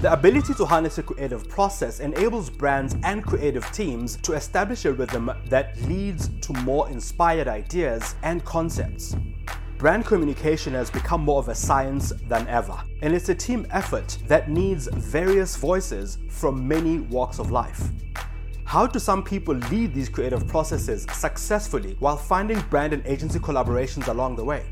The ability to harness a creative process enables brands and creative teams to establish a rhythm that leads to more inspired ideas and concepts. Brand communication has become more of a science than ever, and it's a team effort that needs various voices from many walks of life. How do some people lead these creative processes successfully while finding brand and agency collaborations along the way?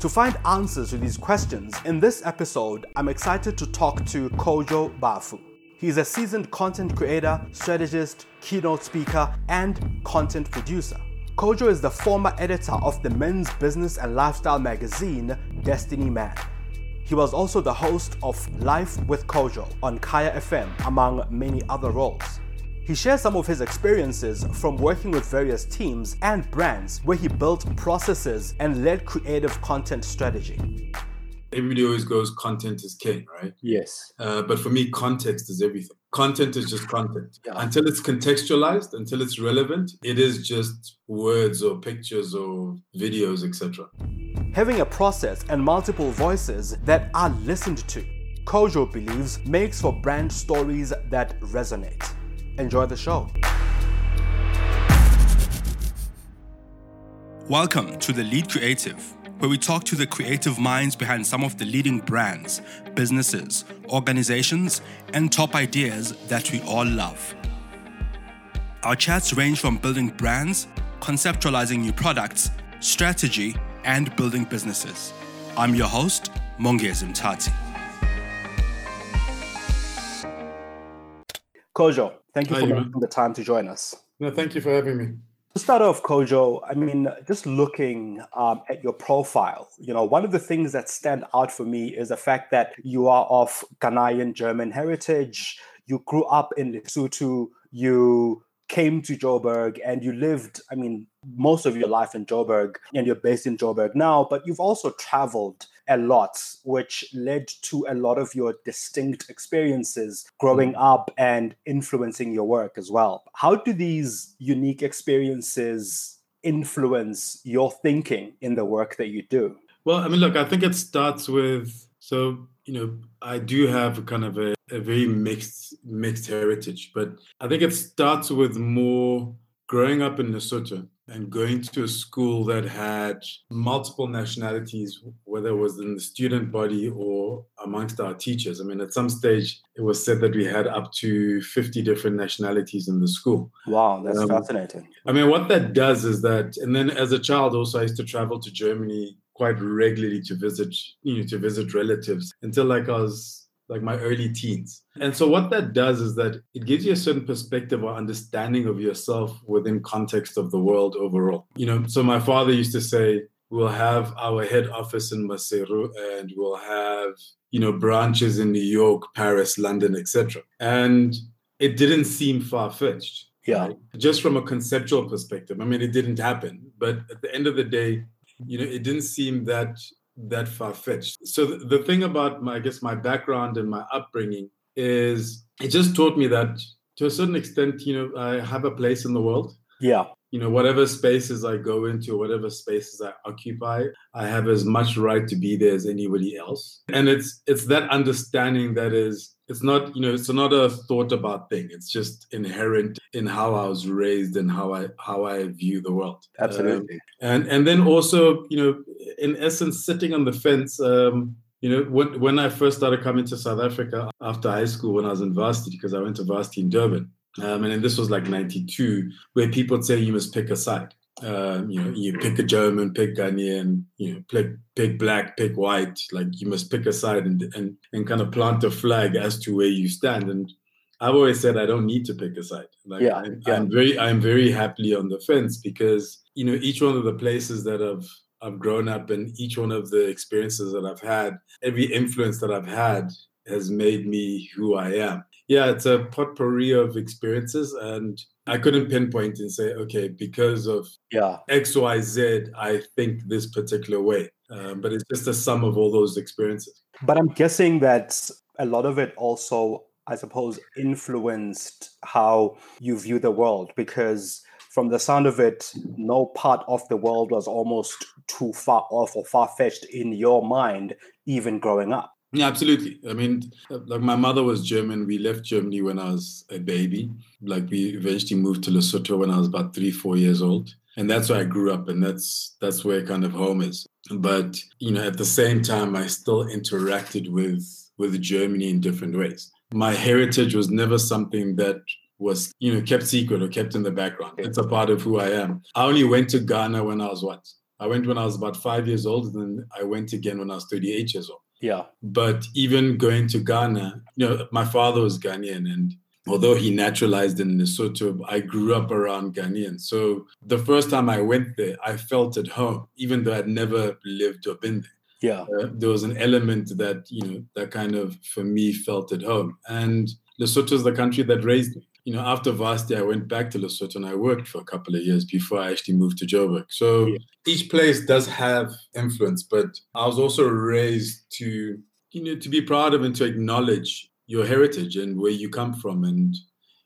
To find answers to these questions, in this episode, I'm excited to talk to Kojo Baffoe. He's a seasoned content creator, strategist, keynote speaker, and content producer. Kojo is the former editor of the men's business and lifestyle magazine Destiny Man. He was also the host of Life with Kojo on Kaya FM, among many other roles. He shares some of his experiences from working with various teams and brands where he built processes and led creative content strategy. Everybody always goes, content is king, right? Yes. Uh, but for me, context is everything content is just content yeah. until it's contextualized until it's relevant it is just words or pictures or videos etc having a process and multiple voices that are listened to kojo believes makes for brand stories that resonate enjoy the show welcome to the lead creative where we talk to the creative minds behind some of the leading brands, businesses, organizations, and top ideas that we all love. Our chats range from building brands, conceptualizing new products, strategy, and building businesses. I'm your host, Mongezi Mtati. Kojo, thank you Hi, for making the time to join us. No, thank you for having me. To start off, Kojo, I mean, just looking um, at your profile, you know, one of the things that stand out for me is the fact that you are of Ghanaian German heritage. You grew up in Lesotho. You came to Joburg and you lived, I mean, most of your life in Joburg and you're based in Joburg now, but you've also traveled a lot, which led to a lot of your distinct experiences growing mm. up and influencing your work as well. How do these unique experiences influence your thinking in the work that you do? Well, I mean, look, I think it starts with so you know I do have kind of a, a very mixed mixed heritage, but I think it starts with more growing up in Lesotho and going to a school that had multiple nationalities, whether it was in the student body or amongst our teachers. I mean, at some stage, it was said that we had up to 50 different nationalities in the school. Wow, that's um, fascinating. I mean, what that does is that, and then as a child, also, I used to travel to Germany quite regularly to visit, you know, to visit relatives until like I was like my early teens. And so what that does is that it gives you a certain perspective or understanding of yourself within context of the world overall. You know, so my father used to say, we'll have our head office in Maseru and we'll have, you know, branches in New York, Paris, London, etc. And it didn't seem far-fetched. Yeah. Right? Just from a conceptual perspective. I mean, it didn't happen. But at the end of the day, you know, it didn't seem that that far fetched. So the, the thing about my, I guess, my background and my upbringing is it just taught me that to a certain extent, you know, I have a place in the world. Yeah. You know, whatever spaces I go into, whatever spaces I occupy, I have as much right to be there as anybody else. And it's it's that understanding that is it's not you know it's not a thought about thing. It's just inherent in how i was raised and how i how i view the world. Absolutely. um, and and then also you know in essence sitting on the fence um, you know when, when i first started coming to south africa after high school when i was in varsity because i went to varsity in durban um, and this was like 92 where people say you must pick a side um, you know, you pick a German, pick Ghanaian, you know, pick pick black, pick white. Like you must pick a side and and and kind of plant a flag as to where you stand. And I've always said I don't need to pick a side. Like yeah, I'm, yeah. I'm very I'm very happily on the fence because you know each one of the places that I've I've grown up and each one of the experiences that I've had, every influence that I've had has made me who I am. Yeah, it's a potpourri of experiences and I couldn't pinpoint and say, okay, because of yeah X, Y, Z, I think this particular way. Um, but it's just a sum of all those experiences. But I'm guessing that a lot of it also, I suppose, influenced how you view the world because from the sound of it, no part of the world was almost too far off or far fetched in your mind, even growing up. Yeah, absolutely. I mean, like my mother was German. We left Germany when I was a baby. Like we eventually moved to Lesotho when I was about three, four years old. And that's where I grew up, and that's that's where kind of home is. But you know, at the same time, I still interacted with with Germany in different ways. My heritage was never something that was you know kept secret or kept in the background. It's a part of who I am. I only went to Ghana when I was what? I went when I was about five years old, and then I went again when I was 38 years old. Yeah. But even going to Ghana, you know, my father was Ghanaian and although he naturalized in Lesotho, I grew up around Ghanaian. So the first time I went there, I felt at home, even though I'd never lived or been there. Yeah. Uh, there was an element that, you know, that kind of, for me, felt at home. And Lesotho is the country that raised me you know, after Varsity, I went back to Lesotho and I worked for a couple of years before I actually moved to Joburg. So yeah. each place does have influence, but I was also raised to, you know, to be proud of and to acknowledge your heritage and where you come from. And,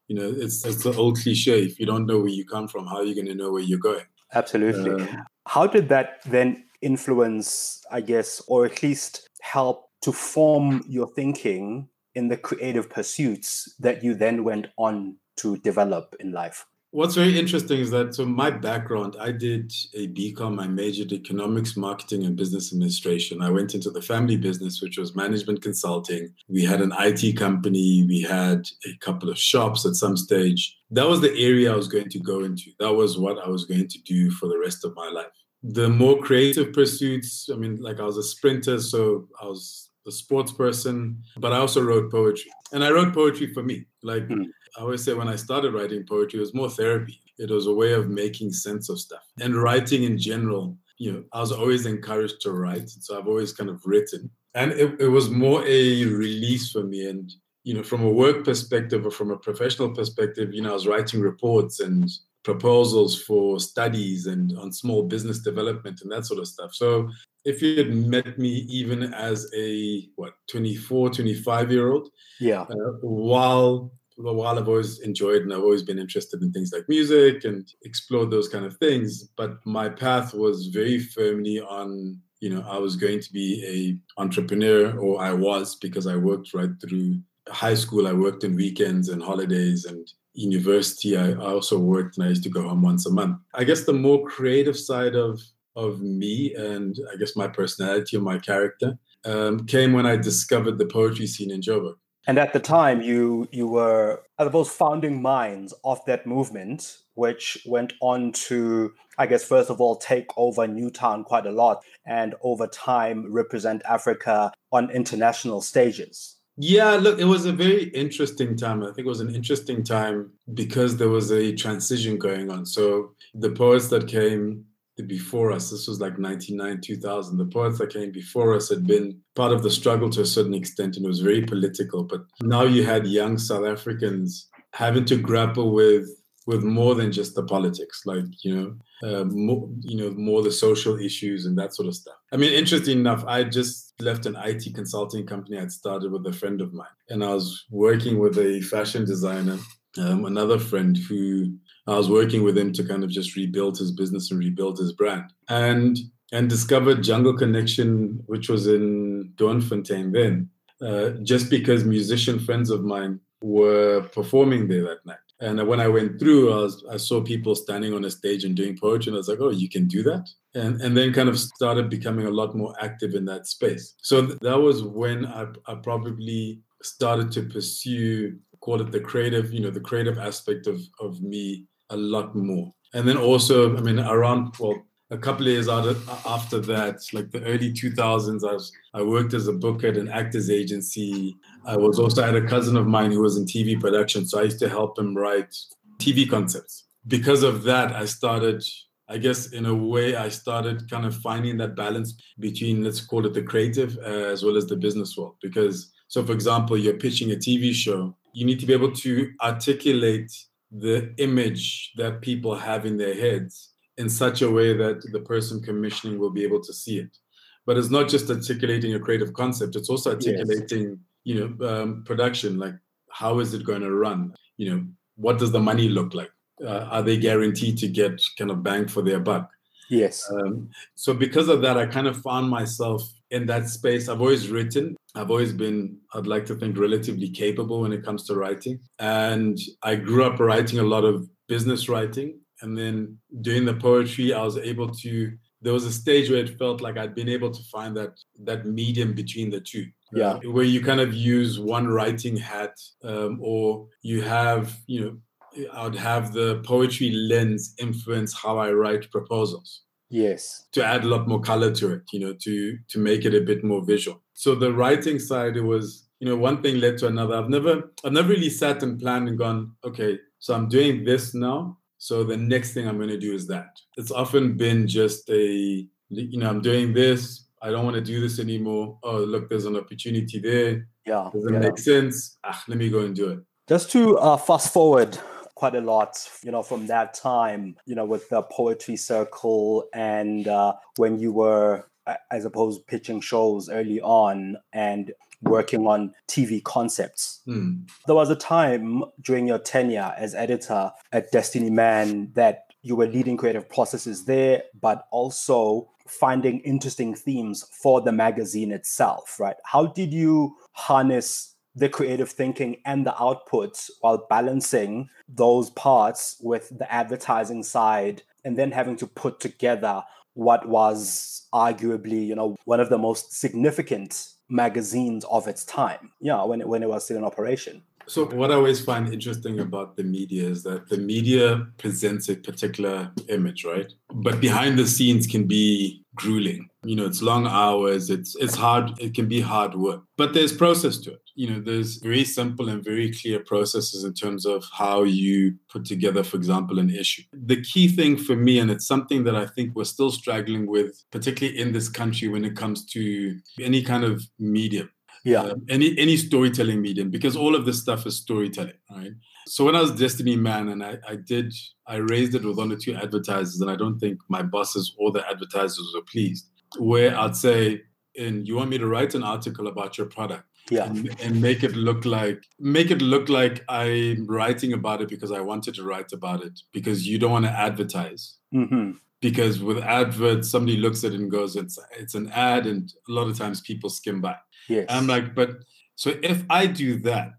you know, it's, it's the old cliche if you don't know where you come from, how are you going to know where you're going? Absolutely. Uh, how did that then influence, I guess, or at least help to form your thinking in the creative pursuits that you then went on to develop in life? What's very interesting is that so my background, I did a BCom. I majored economics, marketing, and business administration. I went into the family business, which was management consulting. We had an IT company. We had a couple of shops at some stage. That was the area I was going to go into. That was what I was going to do for the rest of my life. The more creative pursuits, I mean, like I was a sprinter, so I was a sports person, but I also wrote poetry. And I wrote poetry for me. Like mm. I always say, when I started writing poetry, it was more therapy. It was a way of making sense of stuff. And writing in general, you know, I was always encouraged to write. So I've always kind of written. And it, it was more a release for me. And, you know, from a work perspective or from a professional perspective, you know, I was writing reports and proposals for studies and on small business development and that sort of stuff. So if you had met me even as a what 24 25 year old yeah uh, while while I've always enjoyed and I've always been interested in things like music and explored those kind of things but my path was very firmly on you know I was going to be a entrepreneur or I was because I worked right through high school I worked in weekends and holidays and university I, I also worked and I used to go home once a month I guess the more creative side of of me and I guess my personality or my character um, came when I discovered the poetry scene in Joburg. And at the time, you you were I suppose founding minds of that movement, which went on to, I guess, first of all, take over Newtown quite a lot, and over time represent Africa on international stages. Yeah, look, it was a very interesting time. I think it was an interesting time because there was a transition going on. So the poets that came before us, this was like 99, 2000, the poets that came before us had been part of the struggle to a certain extent and it was very political. But now you had young South Africans having to grapple with with more than just the politics, like you know, uh, more, you know, more the social issues and that sort of stuff. I mean, interesting enough, I just left an IT consulting company I'd started with a friend of mine, and I was working with a fashion designer, um, another friend who I was working with him to kind of just rebuild his business and rebuild his brand. And and discovered Jungle Connection, which was in Doornfontein then, uh, just because musician friends of mine were performing there that night. And when I went through, I, was, I saw people standing on a stage and doing poetry, and I was like, "Oh, you can do that!" And and then kind of started becoming a lot more active in that space. So th- that was when I, I probably started to pursue, call it the creative, you know, the creative aspect of of me a lot more. And then also, I mean, around well, a couple of years after that, like the early 2000s, I, was, I worked as a booker at an actors agency. I was also I had a cousin of mine who was in TV production, so I used to help him write TV concepts. Because of that, I started. I guess in a way, I started kind of finding that balance between, let's call it the creative uh, as well as the business world. Because, so for example, you're pitching a TV show, you need to be able to articulate the image that people have in their heads in such a way that the person commissioning will be able to see it. But it's not just articulating a creative concept; it's also articulating, yes. you know, um, production. Like, how is it going to run? You know, what does the money look like? Uh, are they guaranteed to get kind of bang for their buck? Yes. Um, so because of that, I kind of found myself in that space. I've always written, I've always been, I'd like to think, relatively capable when it comes to writing. And I grew up writing a lot of business writing. And then doing the poetry, I was able to, there was a stage where it felt like I'd been able to find that that medium between the two. Yeah. Uh, where you kind of use one writing hat um, or you have, you know, I'd have the poetry lens influence how I write proposals yes to add a lot more color to it you know to to make it a bit more visual so the writing side it was you know one thing led to another i've never i've never really sat and planned and gone okay so i'm doing this now so the next thing i'm going to do is that. It's often been just a you know i'm doing this i don't want to do this anymore. Oh look there's an opportunity there. Yeah does it yeah. make sense? Ah, let me go and do it. Just to uh, fast forward quite a lot, you know, from that time, you know, with the poetry circle and uh, when you were, I suppose, pitching shows early on and working on TV concepts. Hmm. There was a time during your tenure as editor at Destiny Man that you were leading creative processes there, but also finding interesting themes for the magazine itself, right? How did you harness the creative thinking and the outputs while balancing those parts with the advertising side and then having to put together what was arguably you know one of the most significant magazines of its time. Yeah when it, when it was still in operation so what I always find interesting about the media is that the media presents a particular image, right? But behind the scenes can be grueling. You know, it's long hours, it's it's hard, it can be hard work. But there's process to it. You know, there's very simple and very clear processes in terms of how you put together, for example, an issue. The key thing for me, and it's something that I think we're still struggling with, particularly in this country when it comes to any kind of medium yeah. um, any any storytelling medium because all of this stuff is storytelling right? So when i was destiny man and I, I did i raised it with one or two advertisers and i don't think my bosses or the advertisers were pleased. Where i'd say and you want me to write an article about your product? Yeah. And, and make it look like make it look like i'm writing about it because i wanted to write about it because you don't want to advertise. Mm-hmm. because with adverts somebody looks at it and goes it's it's an ad and a lot of times people skim by yes I'm like, but so if I do that,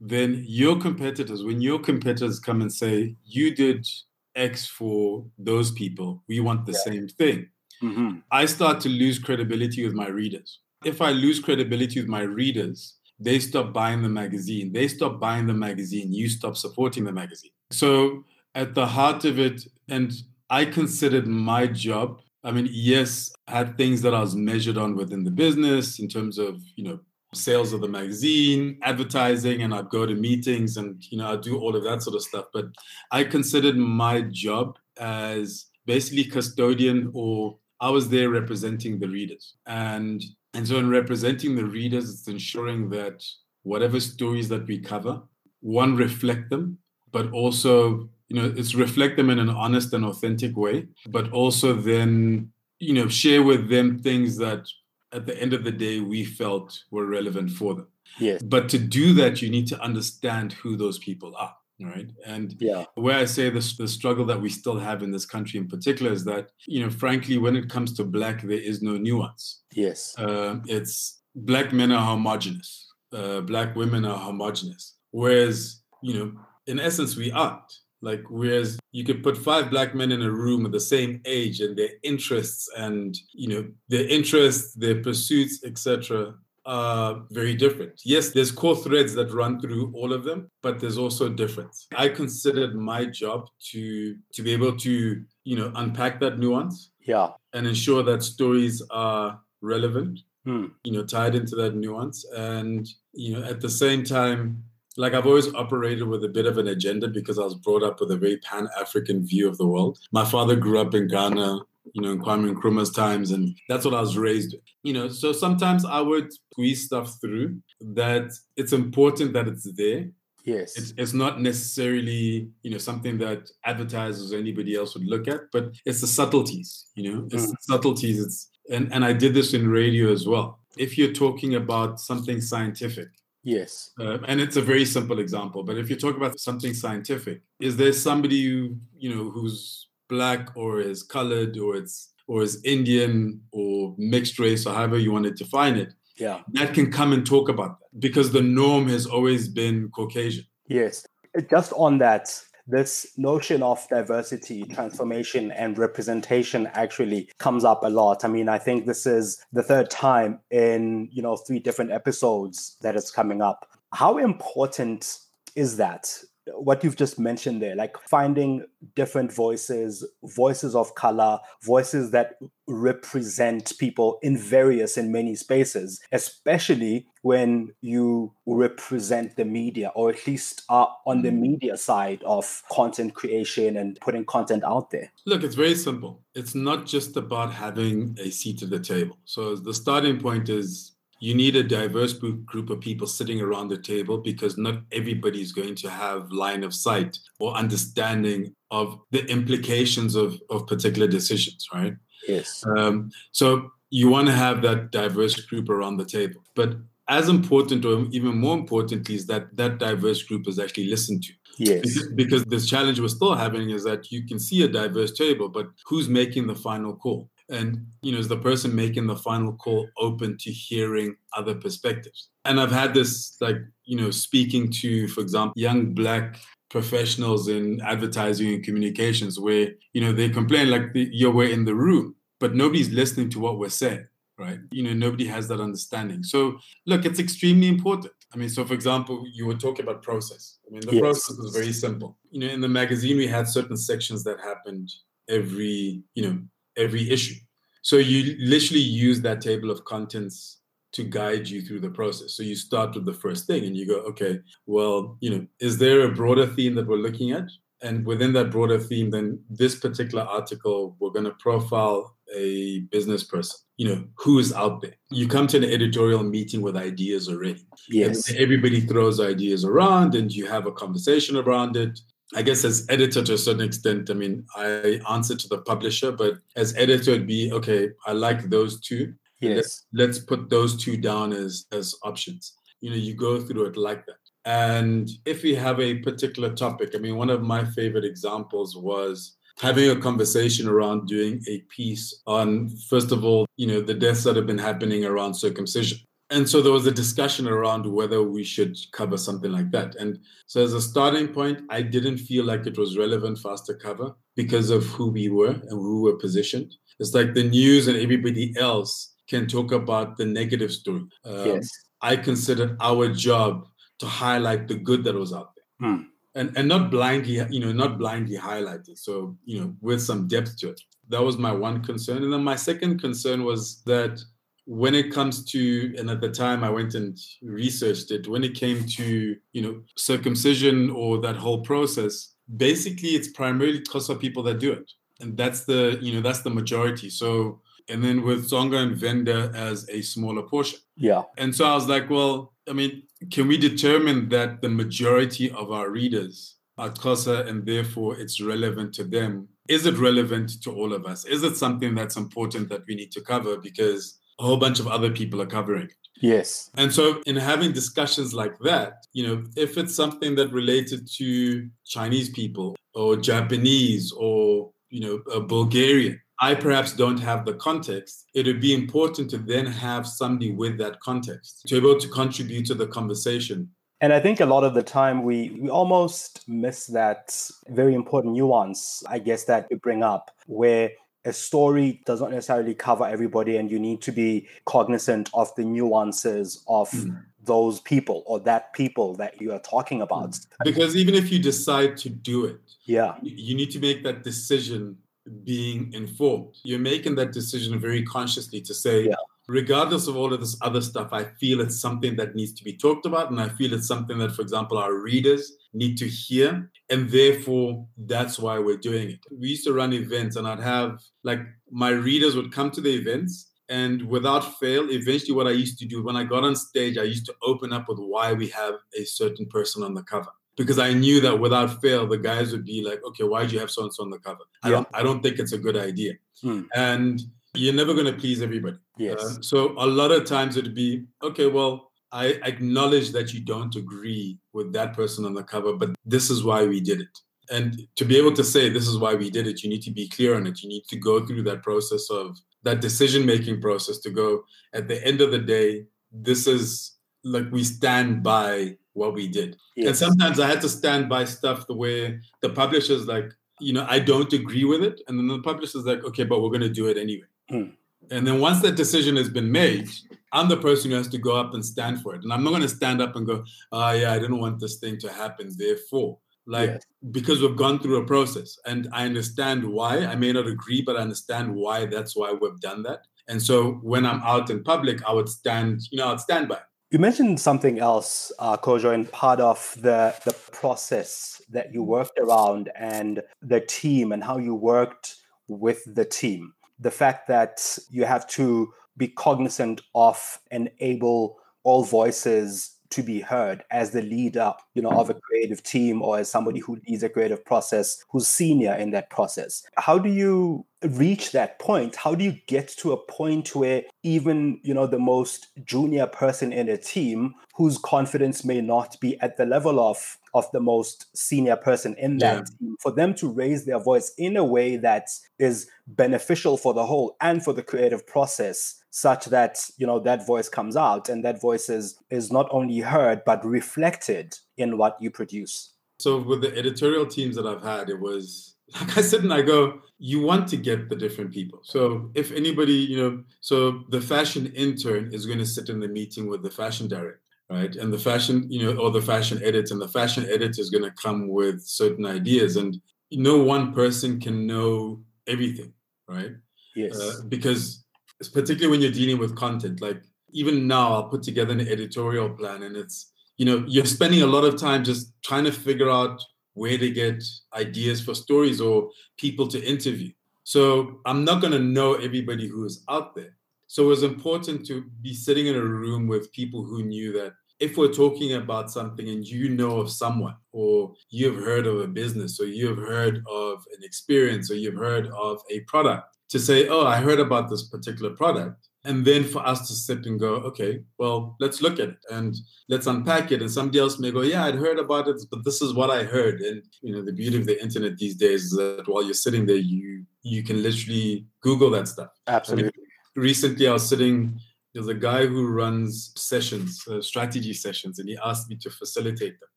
then your competitors, when your competitors come and say, you did X for those people, we want the Yeah. same thing, mm-hmm. I start to lose credibility with my readers. If I lose credibility with my readers, they stop buying the magazine. They stop buying the magazine. You stop supporting the magazine. So, at the heart of it, and I considered my job I mean, yes, I had things that I was measured on within the business in terms of, you know, sales of the magazine, advertising, and I'd go to meetings and, you know, I'd do all of that sort of stuff. But I considered my job as basically custodian or I was there representing the readers. And and so in representing the readers, it's ensuring that whatever stories that we cover, one reflect them, but also you know it's reflect them in an honest and authentic way but also then you know share with them things that at the end of the day we felt were relevant for them. Yes. But to do that you need to understand who those people are right? And yeah. where i say the, the struggle that we still have in this country in particular is that you know frankly when it comes to black there is no nuance. Yes. Uh, it's black men are homogenous. Uh, black women are homogenous. Whereas you know in essence we aren't like whereas you could put five black men in a room of the same age and their interests and you know their interests their pursuits etc are very different. Yes there's core threads that run through all of them but there's also a difference. I considered my job to to be able to you know unpack that nuance yeah. and ensure that stories are relevant Hmm. you know tied into that nuance. And you know at the same time like I've always operated with a bit of an agenda because I was brought up with a very Pan African view of the world. My father grew up in Ghana, you know, in Kwame Nkrumah's times, and that's what I was raised with. You know, so sometimes I would squeeze stuff through that it's important that it's there. yes It's, it's not necessarily, you know, something that advertisers or anybody else would look at, but it's the subtleties, you know, it's Mm. the subtleties. It's and, and I did this in radio as well. If you're talking about something scientific, yes uh, and it's a very simple example, but if you talk about something scientific, is there somebody who, you know who's black or is colored or it's or is Indian or mixed race or however you want to define it? yeah. that can come and talk about that because the norm has always been Caucasian. Yes. Just on that, this notion of diversity, transformation, and representation actually comes up a lot. I mean, I think this is the third time in you know three different episodes that it's coming up. How important is that what you've just mentioned there, like finding different voices, voices of color, voices that represent people in various and many spaces, especially when you represent the media or at least are on the mm-hmm. media side of content creation and putting content out there? Look, it's very simple. It's not just about having a seat at the table. So the starting point is you need a diverse group of people sitting around the table because not everybody is going to have line of sight or understanding of the implications of, of particular decisions, right? Yes. Um, so you want to have that diverse group around the table. But as important or even more importantly is that that diverse group is actually listened to. Yes. Because, because this challenge we're still having is that you can see a diverse table, but who's making the final call? And you know is the person making the final call open to hearing other perspectives? And i've had this like you know speaking to for example young black professionals in advertising and communications where you know they complain like the, you're we're in the room but nobody's listening to what we're saying right? You know nobody has that understanding. So look it's extremely important. I mean so for example you were talking about process. I mean the yes. process was very simple. You know in the magazine we had certain sections that happened every you know every issue. So you literally use that table of contents to guide you through the process. So you start with the first thing and you go, okay, well, you know, is there a broader theme that we're looking at? And within that broader theme, then this particular article, we're going to profile a business person, you know, who is out there. You come to an editorial meeting with ideas already. Yes. everybody throws ideas around and you have a conversation around it. I guess as editor to a certain extent, I mean, I answer to the publisher, but as editor, it'd be okay. I like those two. Yes. Let's, let's put those two down as as options. You know, you go through it like that. And if we have a particular topic, I mean, one of my favorite examples was having a conversation around doing a piece on, first of all, you know, the deaths that have been happening around circumcision and so there was a discussion around whether we should cover something like that. And so, as a starting point, I didn't feel like it was relevant for us to cover because of who we were and who we were positioned. It's like the news and everybody else can talk about the negative story. Um, yes. I considered our job to highlight the good that was out there. Hmm. And, and not blindly, you know, not blindly highlighting. So, you know, with some depth to it. That was my one concern. And then my second concern was that when it comes to and at the time i went and researched it when it came to you know circumcision or that whole process basically it's primarily of people that do it and that's the you know that's the majority so and then with Tsonga and Venda as a smaller portion. Yeah. And so I was like, well, I mean, can we determine that the majority of our readers are Xhosa and therefore it's relevant to them? Is it relevant to all of us? Is it something that's important that we need to cover? Because a whole bunch of other people are covering. Yes. And so, in having discussions like that, you know, if it's something that related to Chinese people or Japanese or, you know, a Bulgarian, I perhaps don't have the context. It would be important to then have somebody with that context to be able to contribute to the conversation. And I think a lot of the time we, we almost miss that very important nuance, I guess, that you bring up, where a story does not necessarily cover everybody, and you need to be cognizant of the nuances of mm. those people or that people that you are talking about. Mm. Because even if you decide to do it, yeah, you need to make that decision being informed. You're making that decision very consciously to say, yeah regardless of all of this other stuff, I feel it's something that needs to be talked about. And I feel it's something that, for example, our readers need to hear. And therefore, that's why we're doing it. We used to run events, and I'd have like my readers would come to the events. And without fail, eventually, what I used to do when I got on stage, I used to open up with why we have a certain person on the cover because I knew that without fail, the guys would be like, "Okay, why do you have so and so on the cover? I don't, I don't think it's a good idea." Hmm. And you're never going to please everybody. Yes. Uh, so a lot of times it'd be okay. Well, I acknowledge that you don't agree with that person on the cover, but this is why we did it. And to be able to say this is why we did it, you need to be clear on it. You need to go through that process of that decision making process to go. At the end of the day, this is like we stand by what we did. Yes. And sometimes I had to stand by stuff the way the publisher's like, you know, I don't agree with it. And then the publisher's like, okay, but we're going to do it anyway. Hmm. And then once that decision has been made, I'm the person who has to go up and stand for it. And I'm not going to stand up and go, oh, yeah, I didn't want this thing to happen. Therefore, like, Yes. because we've gone through a process and I understand why. I may not agree, but I understand why that's why we've done that. And so when I'm out in public, I would stand, you know, I'd stand by. You mentioned something else, uh, Kojo, part of the the process that you worked around and the team and how you worked with the team. The fact that you have to be cognizant of and able all voices to be heard as the leader, you know, of a creative team or as somebody who leads a creative process, who's senior in that process. How do you reach that point? How do you get to a point where even, you know, the most junior person in a team whose confidence may not be at the level of of the most senior person in that Yeah. team, for them to raise their voice in a way that is beneficial for the whole and for the creative process such that you know that voice comes out and that voice is is not only heard but reflected in what you produce So with the editorial teams that I've had, it was like I sit and I go, you want to get the different people. So if anybody, you know, so the fashion intern is going to sit in the meeting with the fashion director, right? And the fashion, you know, or the fashion edit, and the fashion edit is going to come with certain ideas, and no one person can know everything, right? yes uh, because it's particularly when you're dealing with content like even now i'll put together an editorial plan and it's you know you're spending a lot of time just trying to figure out where to get ideas for stories or people to interview so i'm not going to know everybody who is out there so it was important to be sitting in a room with people who knew that if we're talking about something and you know of someone or you've heard of a business or you've heard of an experience or you've heard of a product to say oh i heard about this particular product. And then for us to sit and go okay well let's look at it and let's unpack it. And somebody else may go yeah i'd heard about it but this is what i heard. And you know the beauty of the internet these days is that while you're sitting there you you can literally google that stuff. Absolutely recently I was sitting. There's a guy who runs sessions, uh, strategy sessions, and he asked me to facilitate them.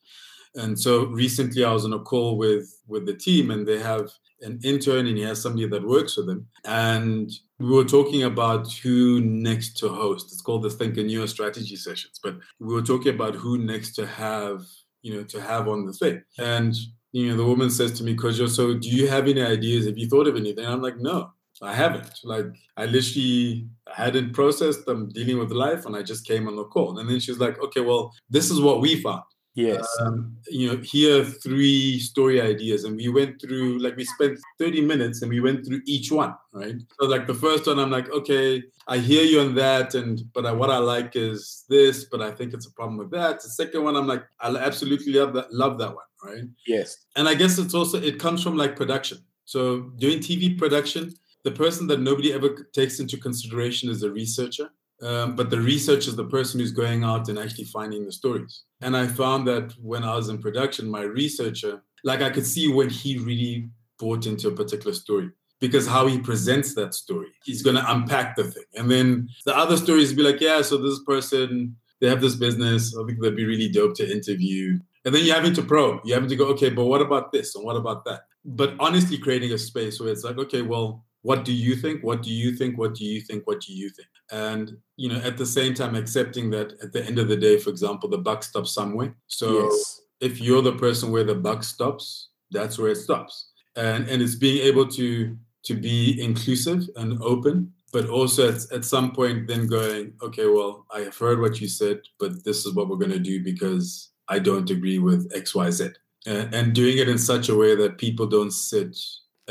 And so recently I was on a call with with the team, and they have an intern, and he has somebody that works with him. And we were talking about who next to host. It's called the Think and Newer Strategy Sessions, but we were talking about who next to have, you know, to have on the thing. And you know, the woman says to me, Kojo, so do you have any ideas? Have you thought of anything? I'm like, no, I haven't. Like, I literally hadn't processed. I'm dealing with life, and I just came on the call. And then she's like, okay, well, this is what we found. yes Um, you know, here are three story ideas, and we went through like we spent 30 minutes, and we went through each one, right? So like the first one, I'm like, okay, I hear you on that, and but I, what I like is this, but I think it's a problem with that. The second one, I'm like, I absolutely love that, love that one, right? yes and I guess it's also it comes from like production. So doing TV production, the person that nobody ever takes into consideration is a researcher. Um, but the researcher is the person who's going out and actually finding the stories. And I found that when I was in production, my researcher, like I could see when he really bought into a particular story because how he presents that story, he's going to unpack the thing. And then the other stories be like, yeah, so this person, they have this business. I think they'd be really dope to interview. And then you're having to probe. You're having to go, okay, but what about this? And what about that? But honestly, creating a space where it's like, okay, well, what do you think? What do you think? What do you think? What do you think? And you know, at the same time, accepting that at the end of the day, for example, the buck stops somewhere. So yes if you're the person where the buck stops, that's where it stops. And and it's being able to to be inclusive and open, but also at, at some point then going, okay, well, I have heard what you said, but this is what we're going to do because I don't agree with X, Y, Z. And, and doing it in such a way that people don't sit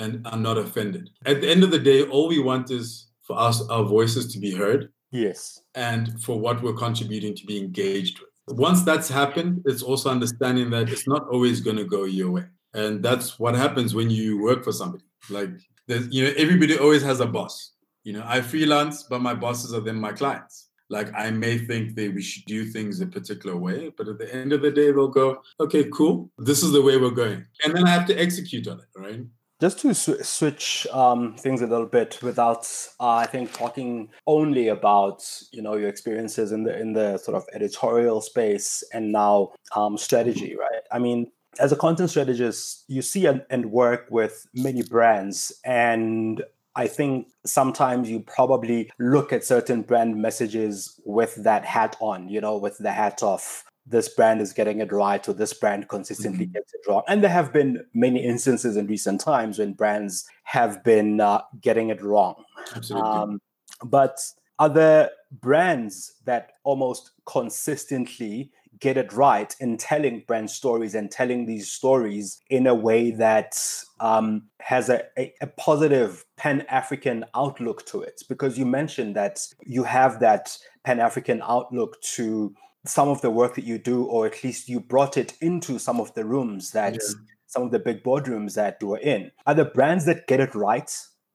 and are not offended. At the end of the day, all we want is for us, our voices to be heard yes and for what we're contributing to be engaged with. Once that's happened, it's also understanding that it's not always going to go your way. And that's what happens when you work for somebody. Like, there's, you know, everybody always has a boss. You know, I freelance, but my bosses are then my clients. Like, I may think that we should do things a particular way, but at the end of the day, they'll go, okay, cool. This is the way we're going. And then I have to execute on it, right? Just to sw- switch um, things a little bit, without uh, I think talking only about you know your experiences in the in the sort of editorial space and now um, strategy, right? I mean, as a content strategist, you see and, and work with many brands, and I think sometimes you probably look at certain brand messages with that hat on, you know, with the hat of this brand is getting it right or this brand consistently mm-hmm. gets it wrong. And there have been many instances in recent times when brands have been uh, getting it wrong. Absolutely. Um, but are there brands that almost consistently get it right in telling brand stories and telling these stories in a way that um, has a, a, a positive pan African outlook to it? Because you mentioned that you have that pan African outlook to some of the work that you do, or at least you brought it into some of the rooms that yeah. some of the big boardrooms that you were in. Are the brands that get it right,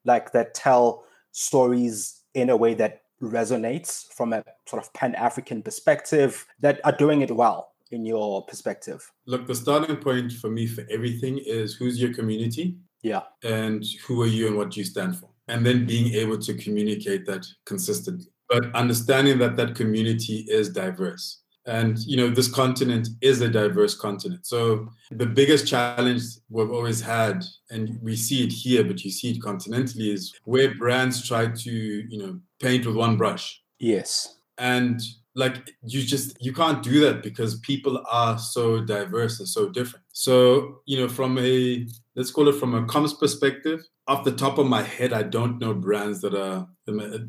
like that tell stories in a way that resonates from a sort of pan African perspective, that are doing it well in your perspective? Look, the starting point for me for everything is who's your community? Yeah. And who are you and what do you stand for? And then being able to communicate that consistently but understanding that that community is diverse. And you know this continent is a diverse continent. So the biggest challenge we've always had and we see it here but you see it continentally is where brands try to you know paint with one brush. Yes. And like you just you can't do that because people are so diverse and so different. So you know from a let's call it from a comms perspective off the top of my head i don't know brands that are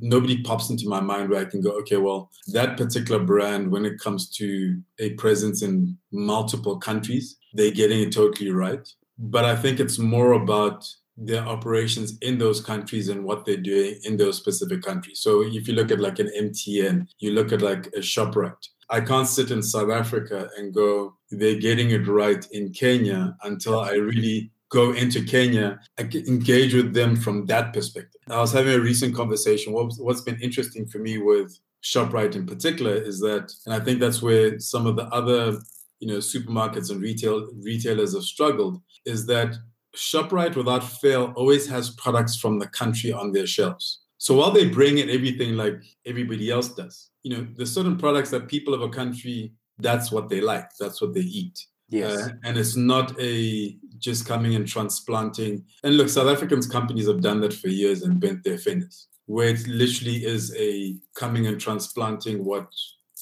nobody pops into my mind where i can go okay well that particular brand when it comes to a presence in multiple countries they're getting it totally right but i think it's more about their operations in those countries and what they're doing in those specific countries. So if you look at like an MTN, you look at like a ShopRite. I can't sit in South Africa and go, they're getting it right in Kenya until I really go into Kenya, engage with them from that perspective. I was having a recent conversation. What's been interesting for me with ShopRite in particular is that, and I think that's where some of the other you know supermarkets and retail retailers have struggled, is that ShopRite, without fail, always has products from the country on their shelves. So while they bring in everything like everybody else does, you know, there's certain products that people of a country, that's what they like, that's what they eat. Yes. Uh, and it's not a just coming and transplanting. And look, South Africans companies have done that for years and bent their fingers, where it literally is a coming and transplanting what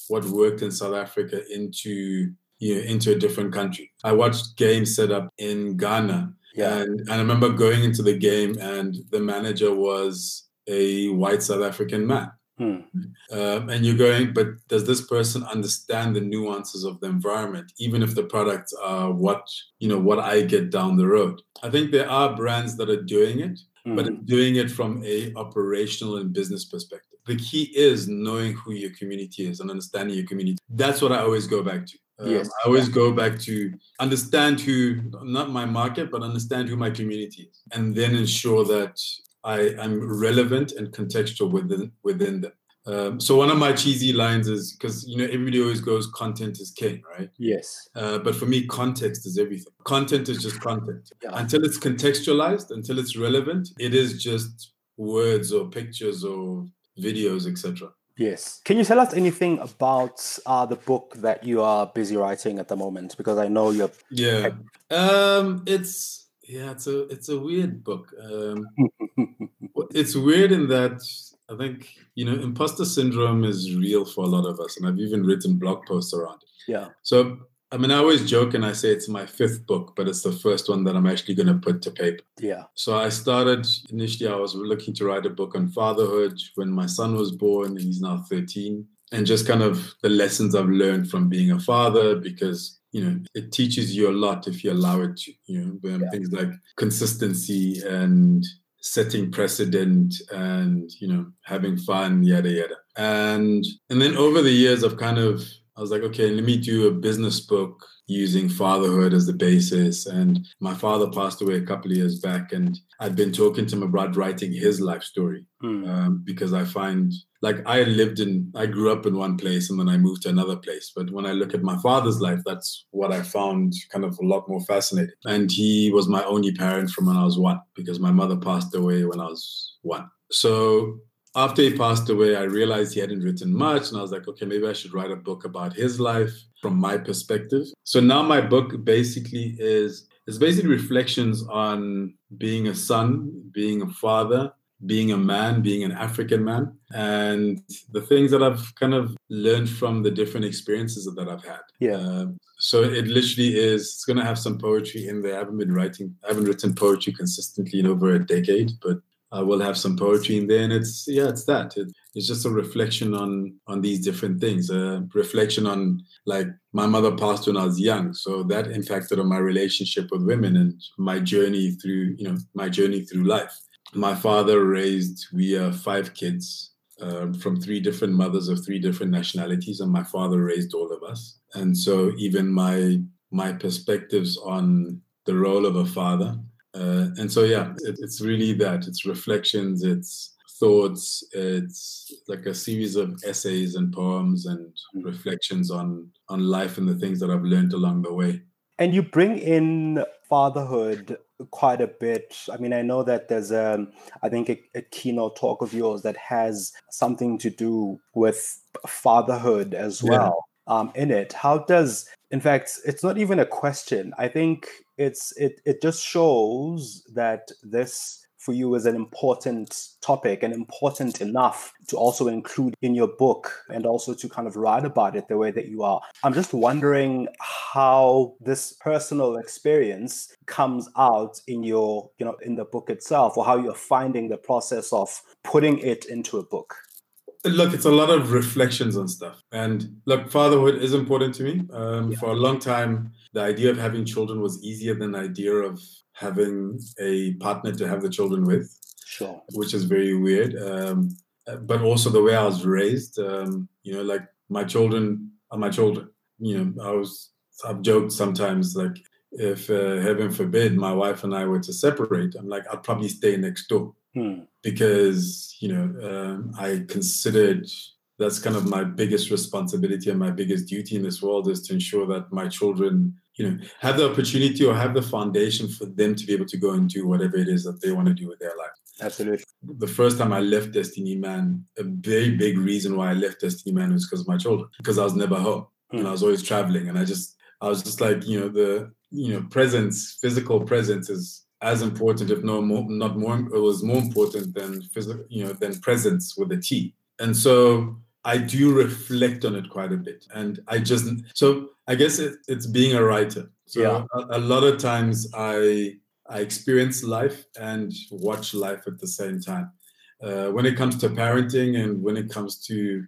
what worked in South Africa into you know, into a different country. I watched games set up in Ghana yeah. And, and I remember going into the game, and the manager was a white South African man. Hmm. Um, and you're going, but does this person understand the nuances of the environment, even if the products are what you know what I get down the road? I think there are brands that are doing it, hmm. but doing it from a operational and business perspective. The key is knowing who your community is and understanding your community. That's what I always go back to. Um, yes. I always go back to understand who, not my market, but understand who my community is, and then ensure that I am relevant and contextual within within them. Um, so one of my cheesy lines is because you know everybody always goes content is king, right? Yes. Uh, but for me, context is everything. Content is just content. Yeah. Until it's contextualized, until it's relevant, it is just words or pictures or videos, etc. Yes. Can you tell us anything about uh, the book that you are busy writing at the moment? Because I know you're. Yeah. Um. It's yeah. It's a it's a weird book. Um. it's weird in that I think you know imposter syndrome is real for a lot of us, and I've even written blog posts around it. Yeah. So I mean, I always joke and I say it's my fifth book, but it's the first one that I'm actually going to put to paper. Yeah. So I started initially, I was looking to write a book on fatherhood when my son was born, and he's now 13, and just kind of the lessons I've learned from being a father because you know it teaches you a lot if you allow it to you know um, yeah. things like consistency and setting precedent and you know having fun yada yada and and then over the years i've kind of I was like, okay, let me do a business book using fatherhood as the basis. And my father passed away a couple of years back, and I'd been talking to him about writing his life story mm. um, because I find like I lived in, I grew up in one place and then I moved to another place. But when I look at my father's life, that's what I found kind of a lot more fascinating. And he was my only parent from when I was one because my mother passed away when I was one. So after he passed away, I realized he hadn't written much. And I was like, okay, maybe I should write a book about his life from my perspective. So now my book basically is it's basically reflections on being a son, being a father, being a man, being an African man, and the things that I've kind of learned from the different experiences that I've had. Yeah. Uh, so it literally is. It's going to have some poetry in there. I haven't been writing. I haven't written poetry consistently in over a decade, but I will have some poetry in there, and it's yeah, it's that. It, it's just a reflection on on these different things. A reflection on like my mother passed when I was young, so that impacted on my relationship with women and my journey through you know my journey through life. My father raised we are five kids uh, from three different mothers of three different nationalities, and my father raised all of us. And so even my my perspectives on the role of a father uh, and so, yeah, it, it's really that. It's reflections, it's thoughts, it's like a series of essays and poems and mm. reflections on on life and the things that I've learned along the way. And you bring in fatherhood quite a bit. I mean, I know that there's a, I think a, a, keynote talk of yours that has something to do with fatherhood as well. Um, in it. How does, in fact, it's not even a question. I think it's it it just shows that this for you is an important topic and important enough to also include in your book and also to kind of write about it the way that you are. I'm just wondering how this personal experience comes out in your, you know, in the book itself or how you're finding the process of putting it into a book. Look, it's a lot of reflections on stuff. And look, fatherhood is important to me. Um, yeah. For a long time, the idea of having children was easier than the idea of having a partner to have the children with. Sure. Which is very weird. Um, but also the way I was raised, um, you know, like my children are my children. You know, I was, I've joked sometimes like, if uh, heaven forbid my wife and I were to separate, I'm like, I'd probably stay next door hmm. because, you know, um, I considered that's kind of my biggest responsibility and my biggest duty in this world is to ensure that my children you know have the opportunity or have the foundation for them to be able to go and do whatever it is that they want to do with their life absolutely the first time i left destiny man a very big reason why i left destiny man was because of my children because i was never home mm. and i was always traveling and i just i was just like you know the you know presence physical presence is as important if no more not more it was more important than physical you know than presence with a t and so I do reflect on it quite a bit. And I just, so I guess it, it's being a writer. So yeah. a, a, lot of times I, I experience life and watch life at the same time. Uh, when it comes to parenting and when it comes to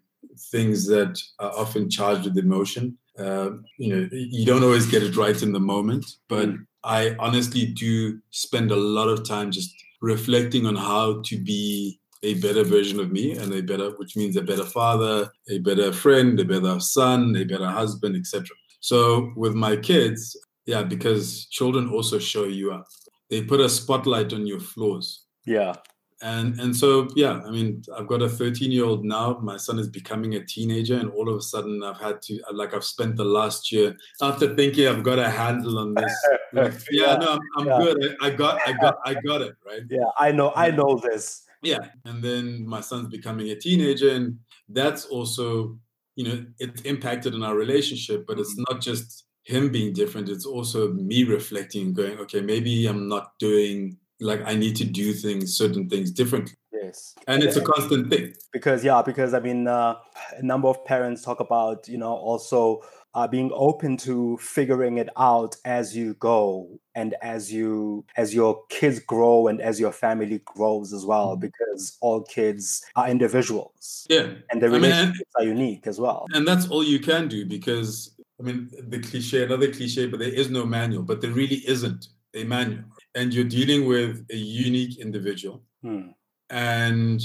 things that are often charged with emotion, uh, you know, you don't always get it right in the moment, but mm. I honestly do spend a lot of time just reflecting on how to be a better version of me and a better which means a better father a better friend a better son a better husband etc so with my kids yeah because children also show you up. They put a spotlight on your flaws. Yeah and and so yeah i mean i've got a 13 year old now. My son is becoming a teenager and all of a sudden i've had to like i've spent the last year after thinking i've got a handle on this. Like, yeah, yeah, no i'm, I'm yeah. good. I, I got i got i got it right? Yeah i know i know this. Yeah and then my son's becoming a teenager and that's also you know it's impacted in our relationship but it's mm-hmm. not just him being different. It's also me reflecting going okay maybe i'm not doing like i need to do things certain things differently. Yes. And it's a constant thing. Because yeah because i mean uh, a number of parents talk about you know also uh, being open to figuring it out as you go and as you as your kids grow and as your family grows as well mm-hmm. because all kids are individuals. Yeah. And the relationships I mean, are unique as well. and that's all you can do because i mean the cliche another cliche but there is no manual but there really isn't a manual and you're dealing with a unique individual hmm. and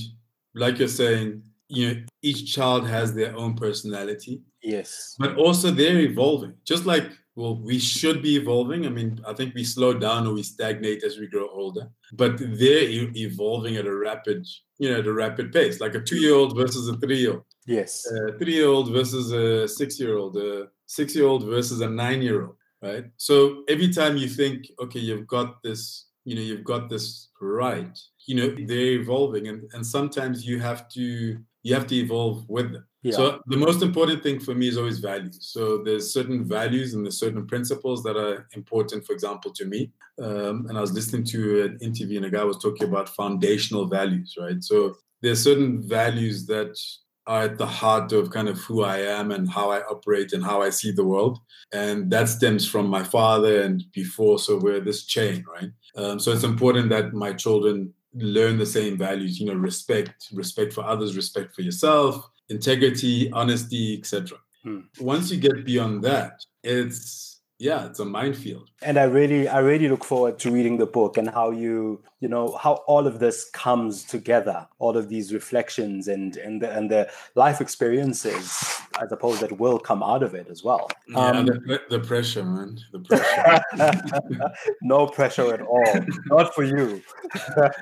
like you're saying you know each child has their own personality Yes. But also they're evolving, just like well, we should be evolving. I mean, I think we slow down or we stagnate as we grow older, but they're e- evolving at a rapid, you know, at a rapid pace, like a two-year-old versus a three-year-old. Yes. A three-year-old versus a six-year-old, a six-year-old versus a nine-year-old, right? So every time you think, okay, you've got this, you know, you've got this right, you know, they're evolving, and and sometimes you have to you have to evolve with them. Yeah. So the most important thing for me is always values. So there's certain values and there's certain principles that are important, for example, to me. Um, and I was listening to an interview and a guy was talking about foundational values, right? So there's certain values that are at the heart of kind of who I am and how I operate and how I see the world. And that stems from my father and before. So we're this chain, right? Um, so it's important that my children learn the same values you know respect respect for others respect for yourself integrity honesty etc hmm. once you get beyond that it's yeah it's a minefield. And i really i really look forward to reading the book and how you you know how all of this comes together all of these reflections and and the, and the life experiences i suppose that will come out of it as well. Yeah um, the, the, pressure man the pressure. No pressure at all. Not for you.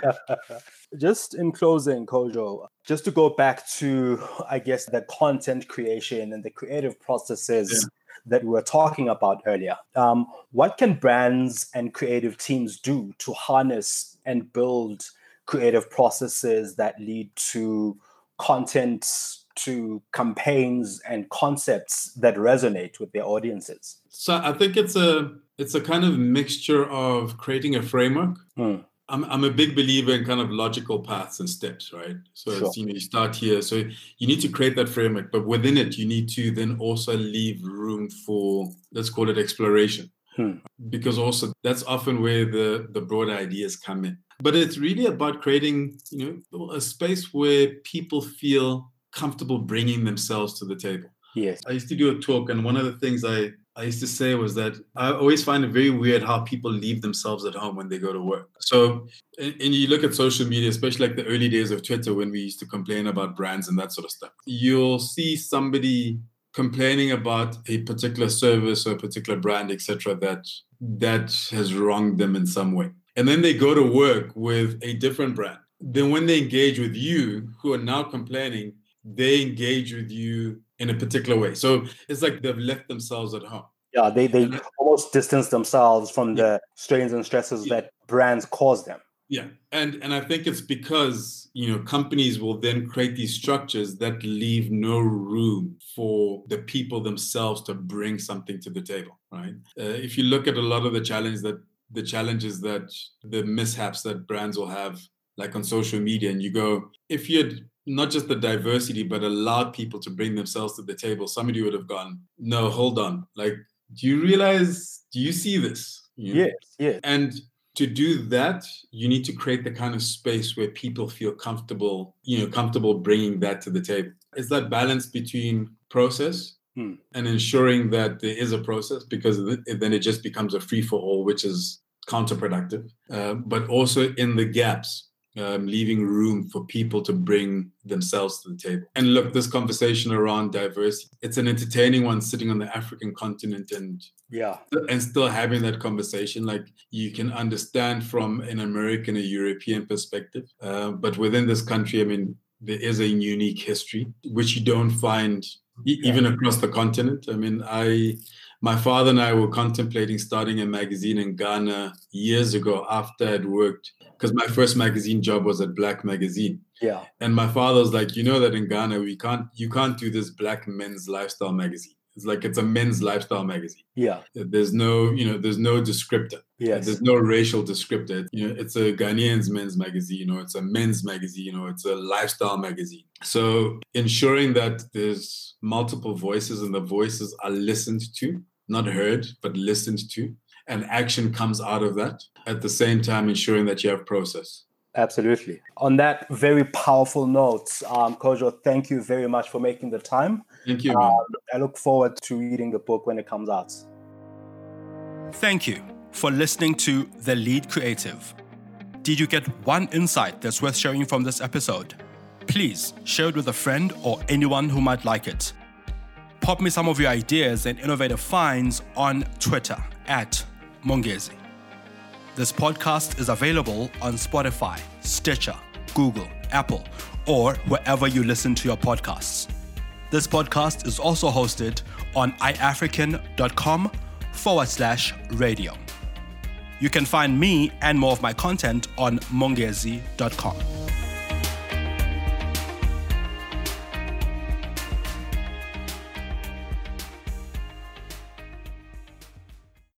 Just in closing kojo just to go back to i guess the content creation and the creative processes yeah that we were talking about earlier. Um, what can brands and creative teams do to harness and build creative processes that lead to content, to campaigns and concepts that resonate with their audiences? So I think it's a it's a kind of mixture of creating a framework. Mm. I'm, I'm a big believer in kind of logical paths and steps, right? So sure. you know, you start here. So you need to create that framework, but within it, you need to then also leave room for let's call it exploration. Hmm. Because also that's often where the, the broader ideas come in. But it's really about creating, you know, a space where people feel comfortable bringing themselves to the table. Yes. I used to do a talk, and one of the things I I used to say was that I always find it very weird how people leave themselves at home when they go to work. So, and, you look at social media, especially like the early days of Twitter when we used to complain about brands and that sort of stuff. You'll see somebody complaining about a particular service or a particular brand, etc., that that has wronged them in some way. And then they go to work with a different brand. Then when they engage with you, who are now complaining, they engage with you in a particular way. So it's like they've left themselves at home. Yeah, they, they almost distance themselves from yeah. the strains and stresses yeah. that brands cause them. Yeah. And and I think it's because, you know, companies will then create these structures that leave no room for the people themselves to bring something to the table, right? Uh, if you look at a lot of the challenge that the challenges that the mishaps that brands will have like on social media and you go if you had not just the diversity, but allowed people to bring themselves to the table, somebody would have gone, no, hold on. Like, do you realize, do you see this? You know? Yes, yes. And to do that, you need to create the kind of space where people feel comfortable, you know, comfortable bringing that to the table. It's that balance between process hmm. and ensuring that there is a process because then it just becomes a free for all, which is counterproductive. Uh, but also in the gaps, um, leaving room for people to bring themselves to the table. And look, this conversation around diversity, it's an entertaining one sitting on the African continent and yeah, and still having that conversation. Like you can understand from an American, a European perspective, uh, but within this country, I mean, there is a unique history which you don't find even across the continent. I mean, I my father and I were contemplating starting a magazine in Ghana years ago after I'd worked because my first magazine job was at Black Magazine. Yeah. And my father was like, you know that in Ghana we can't you can't do this black men's lifestyle magazine. It's like it's a men's lifestyle magazine. Yeah. Uh, there's no, you know, there's no descriptor. Uh, yes. There's no racial descriptor. You know, it's a Ghanaian's men's magazine, or it's a men's magazine, or it's a lifestyle magazine. So ensuring that there's multiple voices and the voices are listened to, not heard, but listened to and action comes out of that at the same time ensuring that you have process. Absolutely. On that very powerful note um, kojo thank you very much for making the time. Thank you uh, i look forward to reading the book when it comes out. Thank you for listening to the lead creative. Did you get one insight that's worth sharing from this episode? Please share it with a friend or anyone who might like it. Pop me some of your ideas and innovative finds on Twitter at Mongezi. This podcast is available on Spotify, Stitcher, Google, Apple, or wherever you listen to your podcasts. This podcast is also hosted on iafrican.com forward slash radio. You can find me and more of my content on mongezi.com.